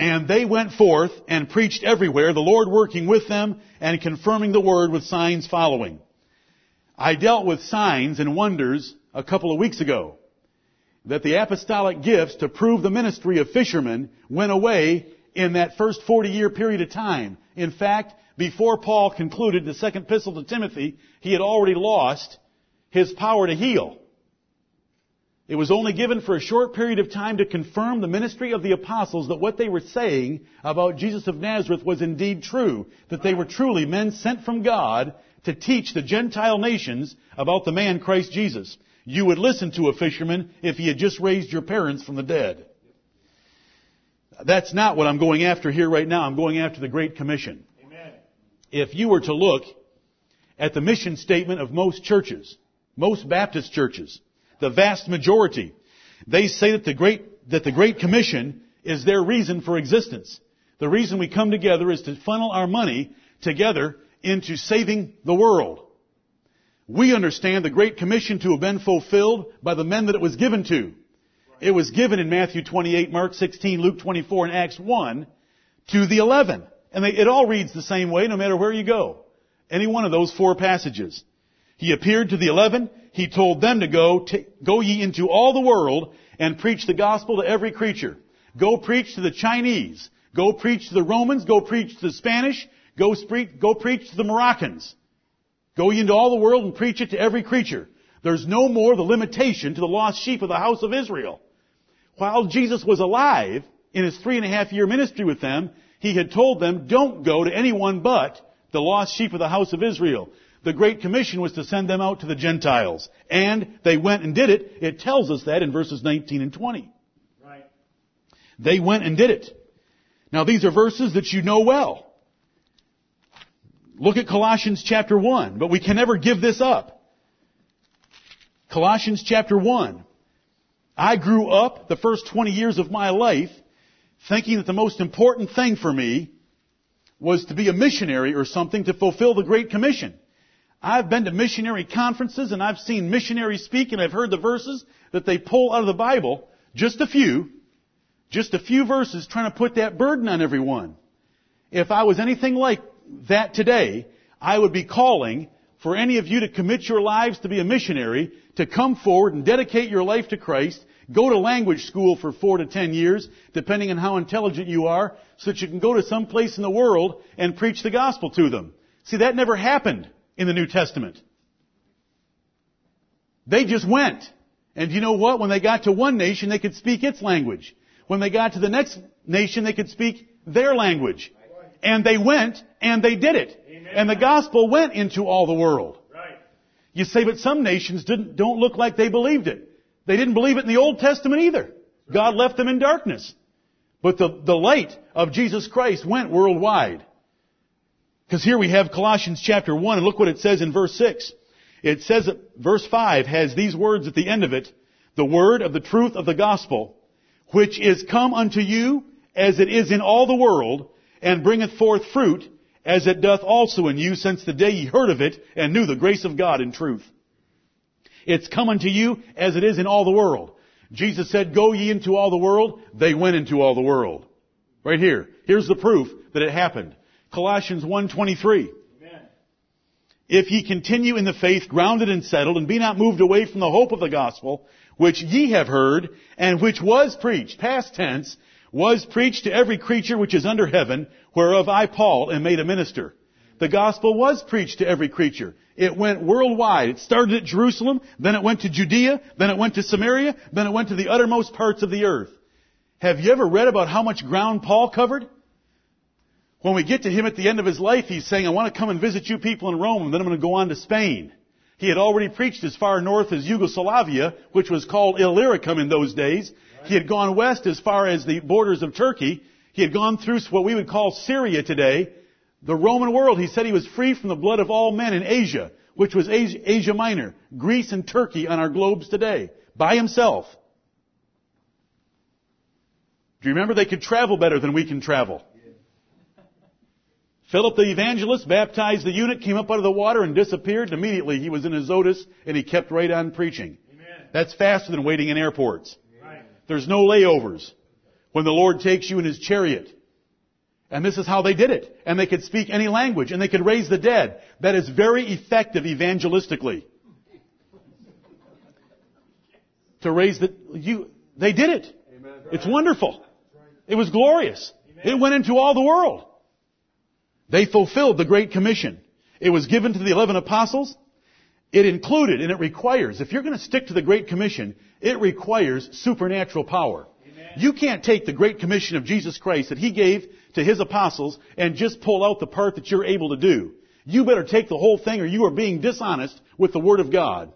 And they went forth and preached everywhere, the Lord working with them and confirming the word with signs following. I dealt with signs and wonders a couple of weeks ago. That the apostolic gifts to prove the ministry of fishermen went away in that first 40 year period of time. In fact, before Paul concluded the second epistle to Timothy, he had already lost his power to heal. It was only given for a short period of time to confirm the ministry of the apostles that what they were saying about Jesus of Nazareth was indeed true, that they were truly men sent from God to teach the Gentile nations about the man Christ Jesus. You would listen to a fisherman if he had just raised your parents from the dead. That's not what I'm going after here right now. I'm going after the Great Commission. Amen. If you were to look at the mission statement of most churches, most Baptist churches, the vast majority, they say that the Great, that the Great Commission is their reason for existence. The reason we come together is to funnel our money together into saving the world. We understand the Great Commission to have been fulfilled by the men that it was given to. It was given in Matthew 28, Mark 16, Luke 24, and Acts 1 to the 11. And they, it all reads the same way no matter where you go. Any one of those four passages. He appeared to the 11. He told them to go, go ye into all the world and preach the gospel to every creature. Go preach to the Chinese. Go preach to the Romans. Go preach to the Spanish. Go, go preach to the Moroccans. Go ye into all the world and preach it to every creature. There's no more the limitation to the lost sheep of the house of Israel. While Jesus was alive in his three and a half year ministry with them, he had told them, don't go to anyone but the lost sheep of the house of Israel. The Great Commission was to send them out to the Gentiles. And they went and did it. It tells us that in verses 19 and 20. Right. They went and did it. Now these are verses that you know well. Look at Colossians chapter 1, but we can never give this up. Colossians chapter 1. I grew up the first 20 years of my life thinking that the most important thing for me was to be a missionary or something to fulfill the Great Commission. I've been to missionary conferences and I've seen missionaries speak and I've heard the verses that they pull out of the Bible, just a few, just a few verses trying to put that burden on everyone. If I was anything like that today, I would be calling for any of you to commit your lives to be a missionary, to come forward and dedicate your life to Christ, go to language school for four to ten years, depending on how intelligent you are, so that you can go to some place in the world and preach the gospel to them. See, that never happened in the New Testament. They just went. And you know what? When they got to one nation, they could speak its language. When they got to the next nation, they could speak their language. And they went and they did it. Amen. And the gospel went into all the world. Right. You say, but some nations didn't, don't look like they believed it. They didn't believe it in the Old Testament either. God left them in darkness. But the, the light of Jesus Christ went worldwide. Because here we have Colossians chapter 1, and look what it says in verse 6. It says verse 5 has these words at the end of it, the word of the truth of the gospel, which is come unto you as it is in all the world, and bringeth forth fruit, as it doth also in you since the day ye heard of it, and knew the grace of God in truth. It's come unto you as it is in all the world. Jesus said, go ye into all the world. They went into all the world. Right here. Here's the proof that it happened. Colossians 1.23. If ye continue in the faith, grounded and settled, and be not moved away from the hope of the gospel, which ye have heard, and which was preached, past tense, was preached to every creature which is under heaven, whereof I, Paul, am made a minister. The gospel was preached to every creature. It went worldwide. It started at Jerusalem, then it went to Judea, then it went to Samaria, then it went to the uttermost parts of the earth. Have you ever read about how much ground Paul covered? When we get to him at the end of his life, he's saying, I want to come and visit you people in Rome, and then I'm going to go on to Spain. He had already preached as far north as Yugoslavia, which was called Illyricum in those days. He had gone west as far as the borders of Turkey. He had gone through what we would call Syria today. The Roman world, he said he was free from the blood of all men in Asia, which was Asia, Asia Minor, Greece and Turkey on our globes today, by himself. Do you remember they could travel better than we can travel? Philip the evangelist baptized the eunuch, came up out of the water and disappeared. And immediately he was in Azotus and he kept right on preaching. Amen. That's faster than waiting in airports. Right. There's no layovers when the Lord takes you in His chariot. And this is how they did it. And they could speak any language and they could raise the dead. That is very effective evangelistically. To raise the, you, they did it. It's wonderful. It was glorious. It went into all the world. They fulfilled the Great Commission. It was given to the eleven apostles. It included and it requires, if you're going to stick to the Great Commission, it requires supernatural power. You can't take the Great Commission of Jesus Christ that He gave to His apostles and just pull out the part that you're able to do. You better take the whole thing or you are being dishonest with the Word of God.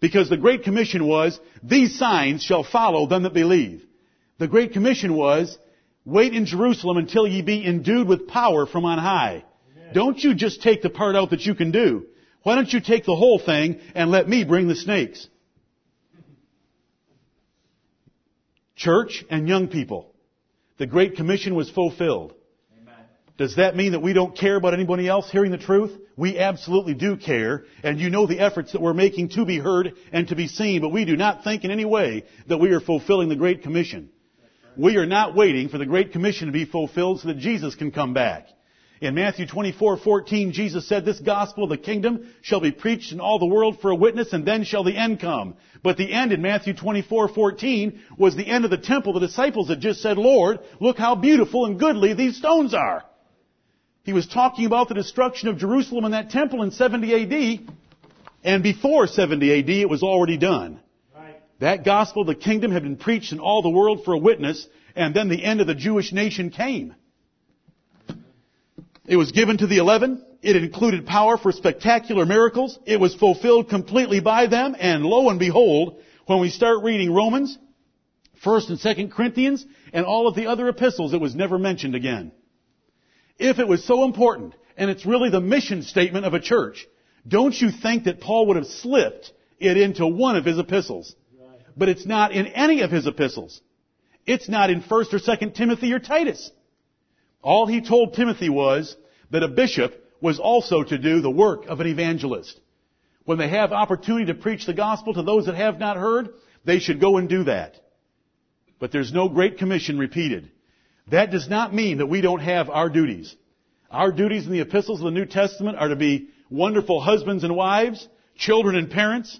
Because the Great Commission was, these signs shall follow them that believe. The Great Commission was, wait in Jerusalem until ye be endued with power from on high. Don't you just take the part out that you can do. Why don't you take the whole thing and let me bring the snakes? Church and young people. The Great Commission was fulfilled. Does that mean that we don't care about anybody else hearing the truth? We absolutely do care, and you know the efforts that we're making to be heard and to be seen, but we do not think in any way that we are fulfilling the Great Commission. We are not waiting for the Great Commission to be fulfilled so that Jesus can come back. In Matthew 24:14, Jesus said, "This gospel of the kingdom shall be preached in all the world for a witness, and then shall the end come." But the end in Matthew 24:14 was the end of the temple. The disciples had just said, "Lord, look how beautiful and goodly these stones are." He was talking about the destruction of Jerusalem and that temple in 70 AD, and before 70 AD it was already done. That gospel the kingdom had been preached in all the world for a witness, and then the end of the Jewish nation came. It was given to the eleven. It included power for spectacular miracles. It was fulfilled completely by them, and lo and behold, when we start reading Romans, 1st and 2nd Corinthians, and all of the other epistles, it was never mentioned again. If it was so important, and it's really the mission statement of a church, don't you think that Paul would have slipped it into one of his epistles? But it's not in any of his epistles. It's not in 1st or 2nd Timothy or Titus. All he told Timothy was that a bishop was also to do the work of an evangelist. When they have opportunity to preach the gospel to those that have not heard, they should go and do that. But there's no great commission repeated. That does not mean that we don't have our duties. Our duties in the epistles of the New Testament are to be wonderful husbands and wives, children and parents,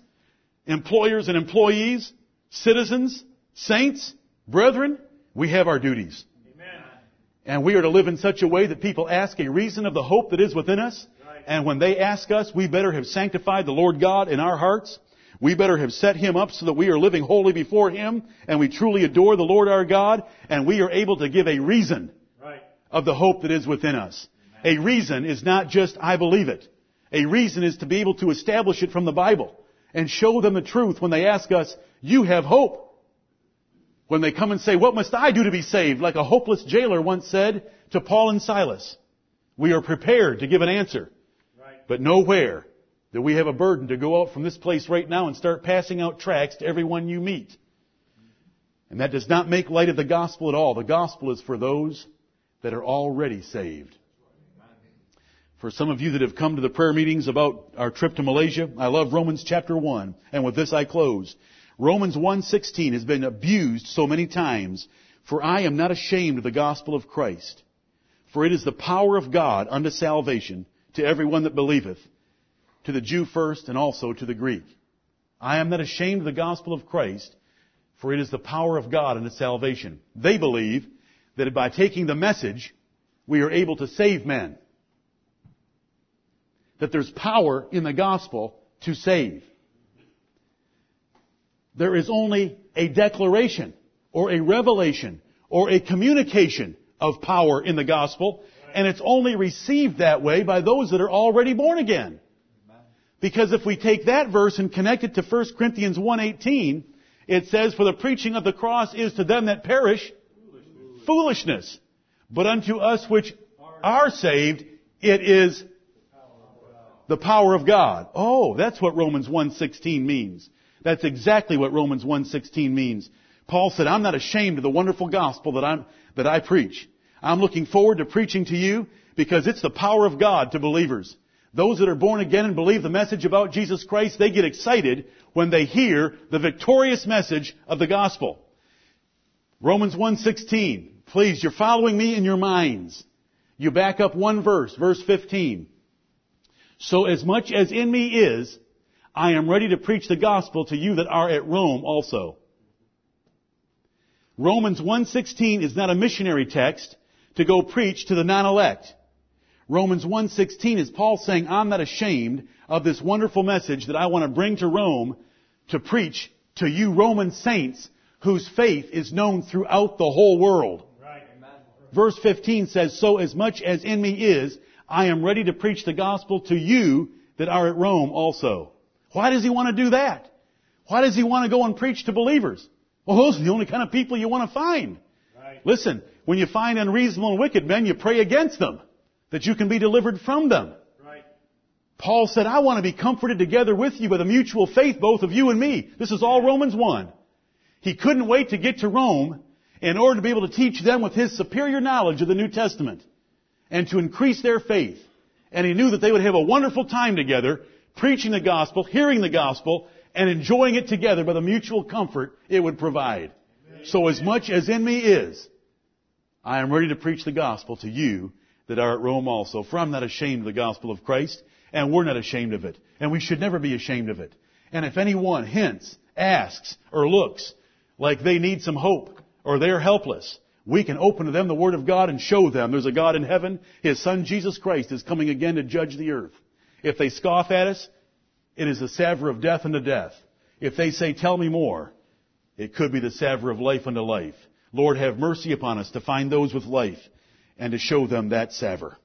employers and employees, citizens, saints, brethren. We have our duties. Amen. And we are to live in such a way that people ask a reason of the hope that is within us. Right. And when they ask us, we better have sanctified the Lord God in our hearts. We better have set Him up so that we are living holy before Him and we truly adore the Lord our God and we are able to give a reason Right. of the hope that is within us. A reason is not just, I believe it. A reason is to be able to establish it from the Bible and show them the truth when they ask us, you have hope. When they come and say, what must I do to be saved? Like a hopeless jailer once said to Paul and Silas. We are prepared to give an answer, Right. but nowhere that we have a burden to go out from this place right now and start passing out tracts to everyone you meet. And that does not make light of the gospel at all. The gospel is for those that are already saved. For some of you that have come to the prayer meetings about our trip to Malaysia, I love Romans chapter 1, and with this I close. Romans 1:16 has been abused so many times, for I am not ashamed of the gospel of Christ, for it is the power of God unto salvation to everyone that believeth, to the Jew first and also to the Greek. I am not ashamed of the gospel of Christ, for it is the power of God unto salvation. They believe that by taking the message, we are able to save men. That there's power in the gospel to save. There is only a declaration or a revelation or a communication of power in the gospel, and it's only received that way by those that are already born again. Because if we take that verse and connect it to 1 Corinthians 1.18, it says, For the preaching of the cross is to them that perish foolishness. But unto us which are saved, it is the power of God. Oh, that's what Romans 1.16 means. That's exactly what Romans 1.16 means. Paul said, I'm not ashamed of the wonderful gospel that, I'm, that I preach. I'm looking forward to preaching to you because it's the power of God to believers. Those that are born again and believe the message about Jesus Christ, they get excited when they hear the victorious message of the gospel. Romans 1:16. Please, you're following me in your minds. You back up one verse, verse 15. So as much as in me is, I am ready to preach the gospel to you that are at Rome also. Romans 1:16 is not a missionary text to go preach to the non-elect. Romans 1:16 is Paul saying, I'm not ashamed of this wonderful message that I want to bring to Rome to preach to you Roman saints whose faith is known throughout the whole world. Right. Verse 15 says, So as much as in me is, I am ready to preach the gospel to you that are at Rome also. Why does he want to do that? Why does he want to go and preach to believers? Well, those are the only kind of people you want to find. Right. Listen, when you find unreasonable and wicked men, you pray against them, that you can be delivered from them. Right. Paul said, I want to be comforted together with you with a mutual faith, both of you and me. This is all Romans 1. He couldn't wait to get to Rome in order to be able to teach them with his superior knowledge of the New Testament and to increase their faith. And he knew that they would have a wonderful time together, preaching the gospel, hearing the gospel, and enjoying it together by the mutual comfort it would provide. So as much as in me is, I am ready to preach the gospel to you that are at Rome also. For I'm not ashamed of the gospel of Christ, and we're not ashamed of it. And we should never be ashamed of it. And if anyone hints, asks, or looks like they need some hope, or they're helpless, we can open to them the Word of God and show them there's a God in heaven. His Son Jesus Christ is coming again to judge the earth. If they scoff at us, it is the savor of death unto death. If they say, tell me more, it could be the savor of life unto life. Lord, have mercy upon us to find those with life and to show them that savor.